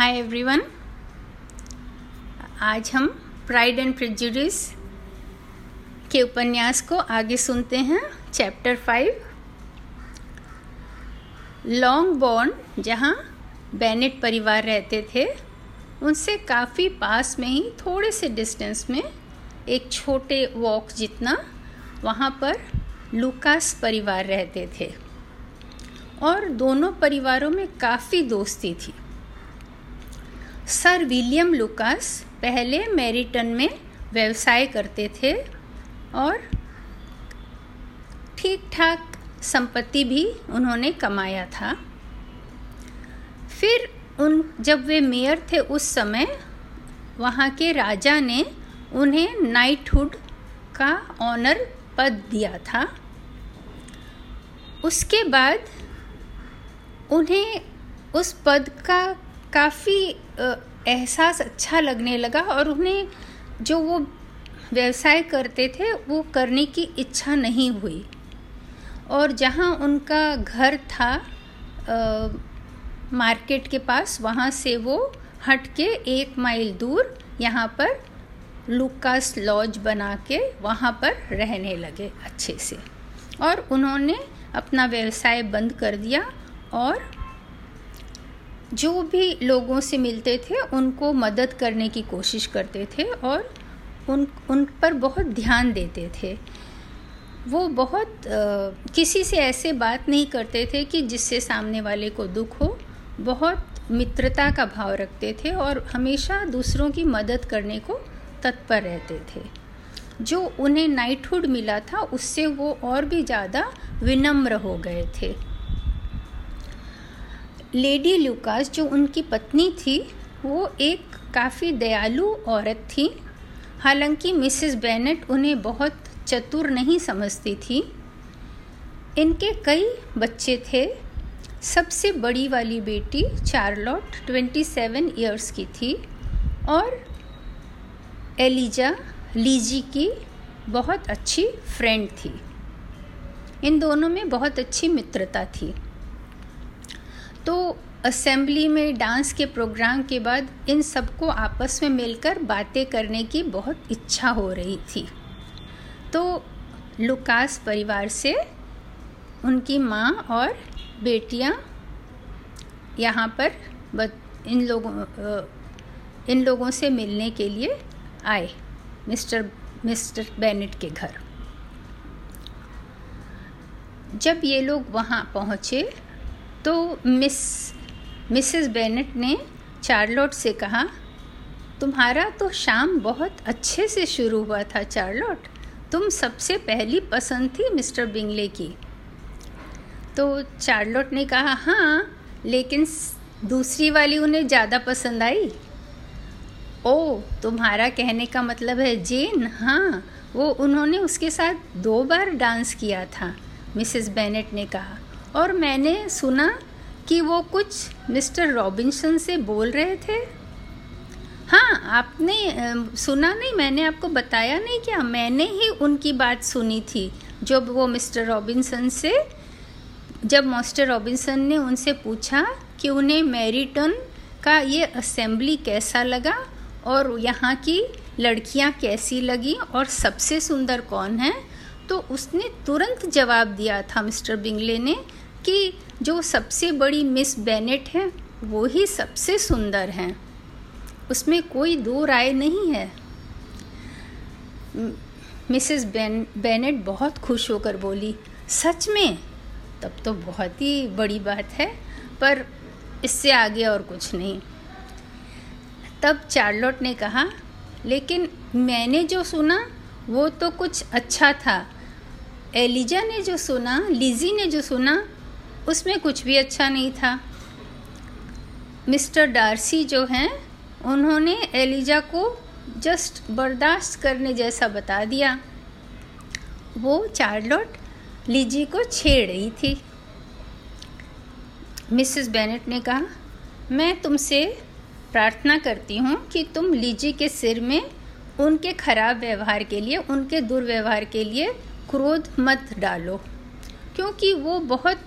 Hi everyone आज हम pride and prejudice के उपन्यास को आगे सुनते हैं चैप्टर फाइव लॉन्ग बॉर्न जहाँ बेनेट परिवार रहते थे। उनसे काफ़ी पास में ही, थोड़े से डिस्टेंस में, एक छोटे वॉक जितना वहाँ पर लुकास परिवार रहते थे। और दोनों परिवारों में काफ़ी दोस्ती थी। सर विलियम लुकास पहले मेरिटन में व्यवसाय करते थे और ठीक ठाक संपत्ति भी उन्होंने कमाया था। फिर उन, जब वे मेयर थे उस समय, वहाँ के राजा ने उन्हें नाइटहुड का ऑनर पद दिया था। उसके बाद उन्हें उस पद का काफ़ी एहसास अच्छा लगने लगा और उन्हें जो वो व्यवसाय करते थे वो करने की इच्छा नहीं हुई। और जहाँ उनका घर था आ, मार्केट के पास वहाँ से वो हट के एक माइल दूर यहाँ पर लुकास लॉज बना के वहाँ पर रहने लगे अच्छे से। और उन्होंने अपना व्यवसाय बंद कर दिया और जो भी लोगों से मिलते थे उनको मदद करने की कोशिश करते थे और उन उन पर बहुत ध्यान देते थे। वो बहुत आ, किसी से ऐसे बात नहीं करते थे कि जिससे सामने वाले को दुख हो। बहुत मित्रता का भाव रखते थे और हमेशा दूसरों की मदद करने को तत्पर रहते थे। जो उन्हें नाइटहुड मिला था उससे वो और भी ज़्यादा विनम्र हो गए थे। लेडी लुकास, जो उनकी पत्नी थी, वो एक काफ़ी दयालु औरत थी। हालाँकि मिसेस बेनेट उन्हें बहुत चतुर नहीं समझती थी। इनके कई बच्चे थे। सबसे बड़ी वाली बेटी चार्लोट 27 इयर्स की थी और एलिजा लीजी की बहुत अच्छी फ्रेंड थी। इन दोनों में बहुत अच्छी मित्रता थी। तो असेंबली में डांस के प्रोग्राम के बाद इन सबको आपस में मिलकर बातें करने की बहुत इच्छा हो रही थी। तो लुकास परिवार से उनकी माँ और बेटियाँ यहाँ पर इन लोगों इन लोगों से मिलने के लिए आए, मिस्टर मिस्टर बेनेट के घर। जब ये लोग वहाँ पहुँचे तो मिस, मिसेस बेनेट ने चार्लोट से कहा, तुम्हारा तो शाम बहुत अच्छे से शुरू हुआ था, चार्लोट। तुम सबसे पहली पसंद थी मिस्टर बिंगले की। तो चार्लोट ने कहा हाँ लेकिन दूसरी वाली उन्हें ज़्यादा पसंद आई? ओ, तुम्हारा कहने का मतलब है जेन? हाँ वो उन्होंने उसके साथ दो बार डांस किया था, मिसेस बेनेट ने कहा। और मैंने सुना कि वो कुछ मिस्टर रॉबिन्सन से बोल रहे थे। हाँ आपने सुना नहीं? मैंने आपको बताया नहीं क्या? मैंने ही उनकी बात सुनी थी, जब वो मिस्टर रॉबिन्सन से, जब मास्टर रॉबिन्सन ने उनसे पूछा कि उन्हें मैरिटन का ये असेंबली कैसा लगा और यहाँ की लड़कियाँ कैसी लगी और सबसे सुंदर कौन है? तो उसने तुरंत जवाब दिया था मिस्टर बिंगले ने कि जो सबसे बड़ी मिस बेनेट है, वो ही सबसे सुंदर हैं। उसमें कोई दो राय नहीं है। मिसेस बेन, बेनेट बहुत खुश होकर बोली, सच में? तब तो बहुत ही बड़ी बात है, पर इससे आगे और कुछ नहीं। तब चार्लोट ने कहा, लेकिन मैंने जो सुना, वो तो कुछ अच्छा था एलिजा ने जो सुना, लिजी ने जो सुना, उसमें कुछ भी अच्छा नहीं था। मिस्टर डार्सी जो हैं, उन्होंने एलिजा को जस्ट बर्दाश्त करने जैसा बता दिया। वो चार्लोट लीजी को छेड़ रही थी। मिसेस बेनेट ने कहा, मैं तुमसे प्रार्थना करती हूँ कि तुम लीजी के सिर में उनके खराब व्यवहार के लिए, उनके दुर्व्यवहार के लिए क्रोध मत डालो, क्योंकि वो बहुत,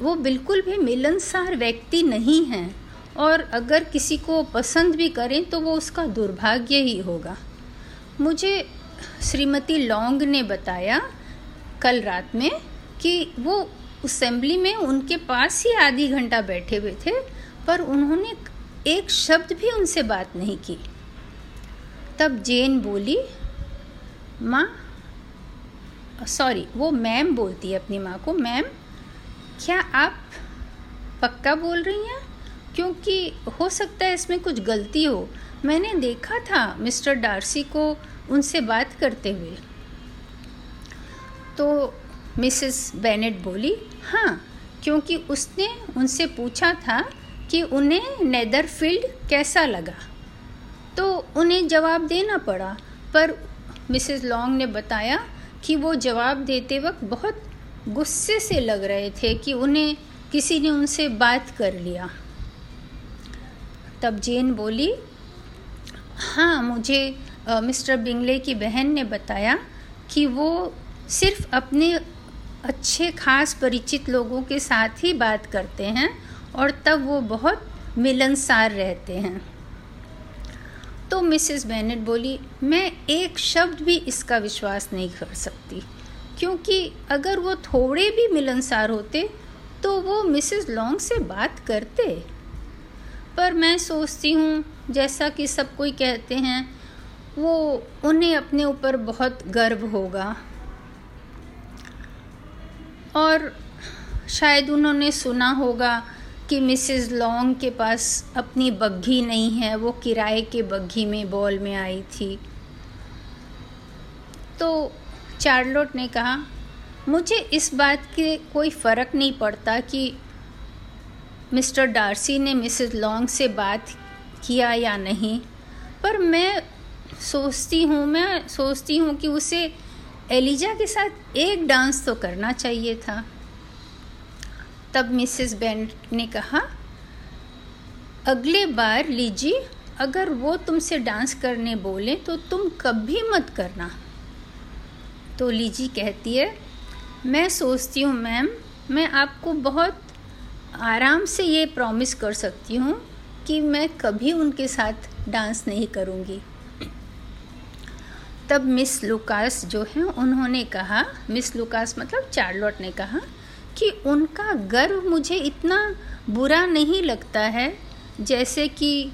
वो बिल्कुल भी मिलनसार व्यक्ति नहीं हैं, और अगर किसी को पसंद भी करें तो वो उसका दुर्भाग्य ही होगा। मुझे श्रीमती लौंग ने बताया कल रात में कि वो असेंबली में उनके पास ही आधी घंटा बैठे हुए थे, पर उन्होंने एक शब्द भी उनसे बात नहीं की। तब जेन बोली, माँ सॉरी, वो मैम बोलती है अपनी माँ को, मैम, क्या आप पक्का बोल रही हैं? क्योंकि हो सकता है इसमें कुछ गलती हो। मैंने देखा था मिस्टर डार्सी को उनसे बात करते हुए। तो मिसेस बेनेट बोली हाँ क्योंकि उसने उनसे पूछा था कि उन्हें नेदरफील्ड कैसा लगा। तो उन्हें जवाब देना पड़ा, पर मिसेस लॉन्ग ने बताया कि वो जवाब देते वक्त बहुत गुस्से से लग रहे थे कि उन्हें किसी ने उनसे बात कर लिया। तब जेन बोली हाँ मुझे आ, मिस्टर बिंगले की बहन ने बताया कि वो सिर्फ़ अपने अच्छे खास परिचित लोगों के साथ ही बात करते हैं और तब वो बहुत मिलनसार रहते हैं। तो मिसेस बेनेट बोली, मैं एक शब्द भी इसका विश्वास नहीं कर सकती, क्योंकि अगर वो थोड़े भी मिलनसार होते तो वो मिसेस लॉन्ग से बात करते। पर मैं सोचती हूँ, जैसा कि सब कोई कहते हैं, वो उन्हें अपने ऊपर बहुत गर्व होगा। और शायद उन्होंने सुना होगा कि मिसेस लॉन्ग के पास अपनी बग्घी नहीं है, वो किराए के बग्घी में, बॉल में आई थी। तो चार्लोट ने कहा, मुझे इस बात के कोई फ़र्क नहीं पड़ता कि मिस्टर डार्सी ने मिसेस लॉन्ग से बात किया या नहीं, पर मैं सोचती हूँ, मैं सोचती हूँ कि उसे एलिजा के साथ एक डांस तो करना चाहिए था। तब मिसेस बेंट ने कहा, अगले बार लीजी अगर वो तुमसे डांस करने बोले तो तुम कभी मत करना। तो लीजी कहती है, मैं सोचती हूँ मैम, मैं आपको बहुत आराम से ये प्रॉमिस कर सकती हूँ कि मैं कभी उनके साथ डांस नहीं करूँगी। तब मिस लुकास जो हैं, उन्होंने कहा, मिस लुकास मतलब चार्लोट ने कहा कि उनका गर्व मुझे इतना बुरा नहीं लगता है, जैसे कि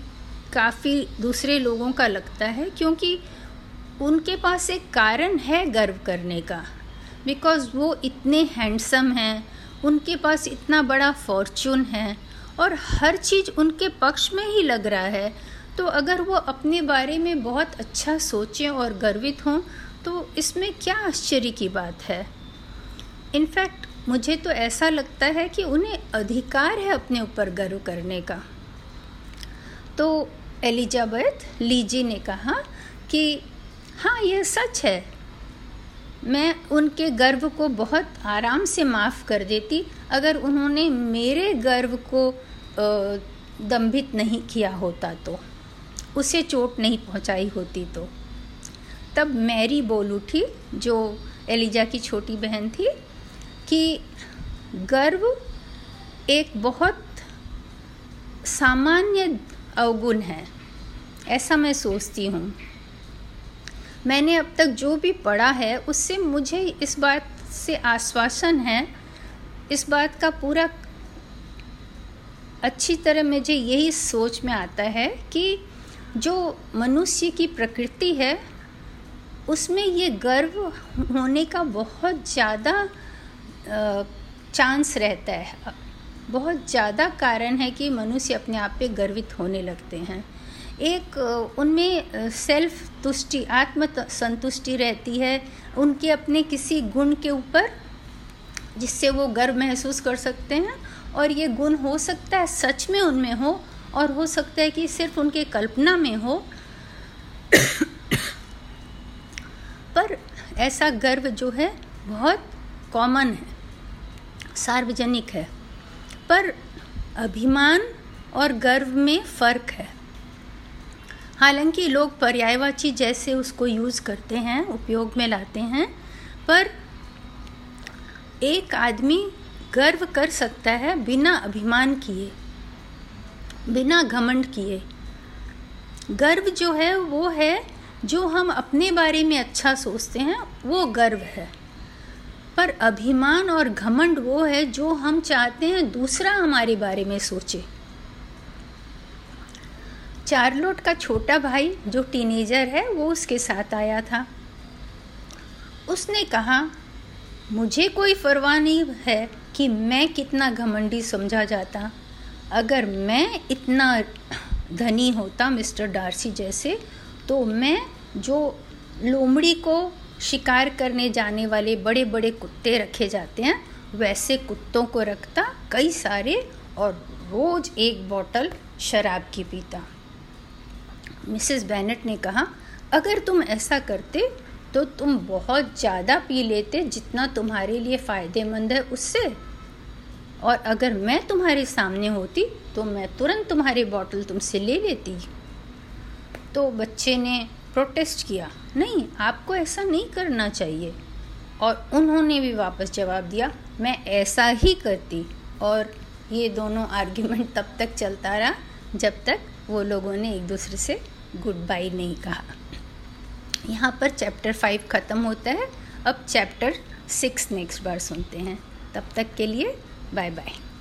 काफ़ी दूसरे लोगों का लगता है, क्योंकि उनके पास एक कारण है गर्व करने का। बिकॉज़ वो इतने हैंडसम हैं, उनके पास इतना बड़ा फॉर्चून है, और हर चीज़ उनके पक्ष में ही लग रहा है तो अगर वो अपने बारे में बहुत अच्छा सोचें और गर्वित हों तो इसमें क्या आश्चर्य की बात है? इनफैक्ट मुझे तो ऐसा लगता है कि उन्हें अधिकार है अपने ऊपर गर्व करने का। तो एलिजाबेथ लीजी ने कहा कि हाँ यह सच है। मैं उनके गर्व को बहुत आराम से माफ़ कर देती, अगर उन्होंने मेरे गर्व को दम्भित नहीं किया होता तो। उसे चोट नहीं पहुंचाई होती तो। तब मैरी बोल उठी, जो एलिजा की छोटी बहन थी कि गर्व एक बहुत सामान्य अवगुण है, ऐसा मैं सोचती हूँ। मैंने अब तक जो भी पढ़ा है, उससे मुझे इस बात से आश्वासन है, इस बात का पूरा अच्छी तरह मुझे यही सोच में आता है कि जो मनुष्य की प्रकृति है, उसमें ये गर्व होने का बहुत ज़्यादा चांस रहता है। बहुत ज़्यादा कारण है कि मनुष्य अपने आप पे गर्वित होने लगते हैं। एक उनमें सेल्फ तुष्टि आत्म संतुष्टि रहती है। उनके अपने किसी गुण के ऊपर, जिससे वो गर्व महसूस कर सकते हैं, और ये गुण हो सकता है सच में उनमें हो, और हो सकता है कि सिर्फ़ उनके कल्पना में हो। पर ऐसा गर्व जो है, बहुत कॉमन है, सार्वजनिक है, पर अभिमान और गर्व में फ़र्क है। हालाँकि लोग पर्यायवाची जैसे उसको यूज़ करते हैं, उपयोग में लाते हैं, पर एक आदमी गर्व कर सकता है बिना अभिमान किए, बिना घमंड किए। गर्व जो है, वो है जो हम अपने बारे में अच्छा सोचते हैं, वो गर्व है। पर अभिमान और घमंड वो है जो हम चाहते हैं दूसरा हमारे बारे में सोचे। चार्लोट का छोटा भाई जो टीनेजर है, वो उसके साथ आया था। उसने कहा, मुझे कोई परवाह नहीं है कि मैं कितना घमंडी समझा जाता। अगर मैं इतना धनी होता मिस्टर डार्सी जैसे तो मैं जो लोमड़ी को शिकार करने जाने वाले बड़े बड़े कुत्ते रखे जाते हैं। वैसे कुत्तों को रखता कई सारे और रोज एक बोतल शराब की पीता। मिसेस बैनट ने कहा, अगर तुम ऐसा करते तो तुम बहुत ज़्यादा पी लेते जितना तुम्हारे लिए फ़ायदेमंद है उससे। और अगर मैं तुम्हारे सामने होती तो मैं तुरंत तुम्हारी बॉटल तुमसे ले लेती। तो बच्चे ने प्रोटेस्ट किया। नहीं, आपको ऐसा नहीं करना चाहिए। और उन्होंने भी वापस जवाब दिया, मैं ऐसा ही करती। और ये दोनों आर्ग्यूमेंट तब तक चलता रहा, जब तक वो लोगों ने एक दूसरे से गुड बाय नहीं कहा। यहाँ पर चैप्टर फाइव ख़त्म होता है। अब चैप्टर सिक्स नेक्स्ट बार सुनते हैं। तब तक के लिए बाय बाय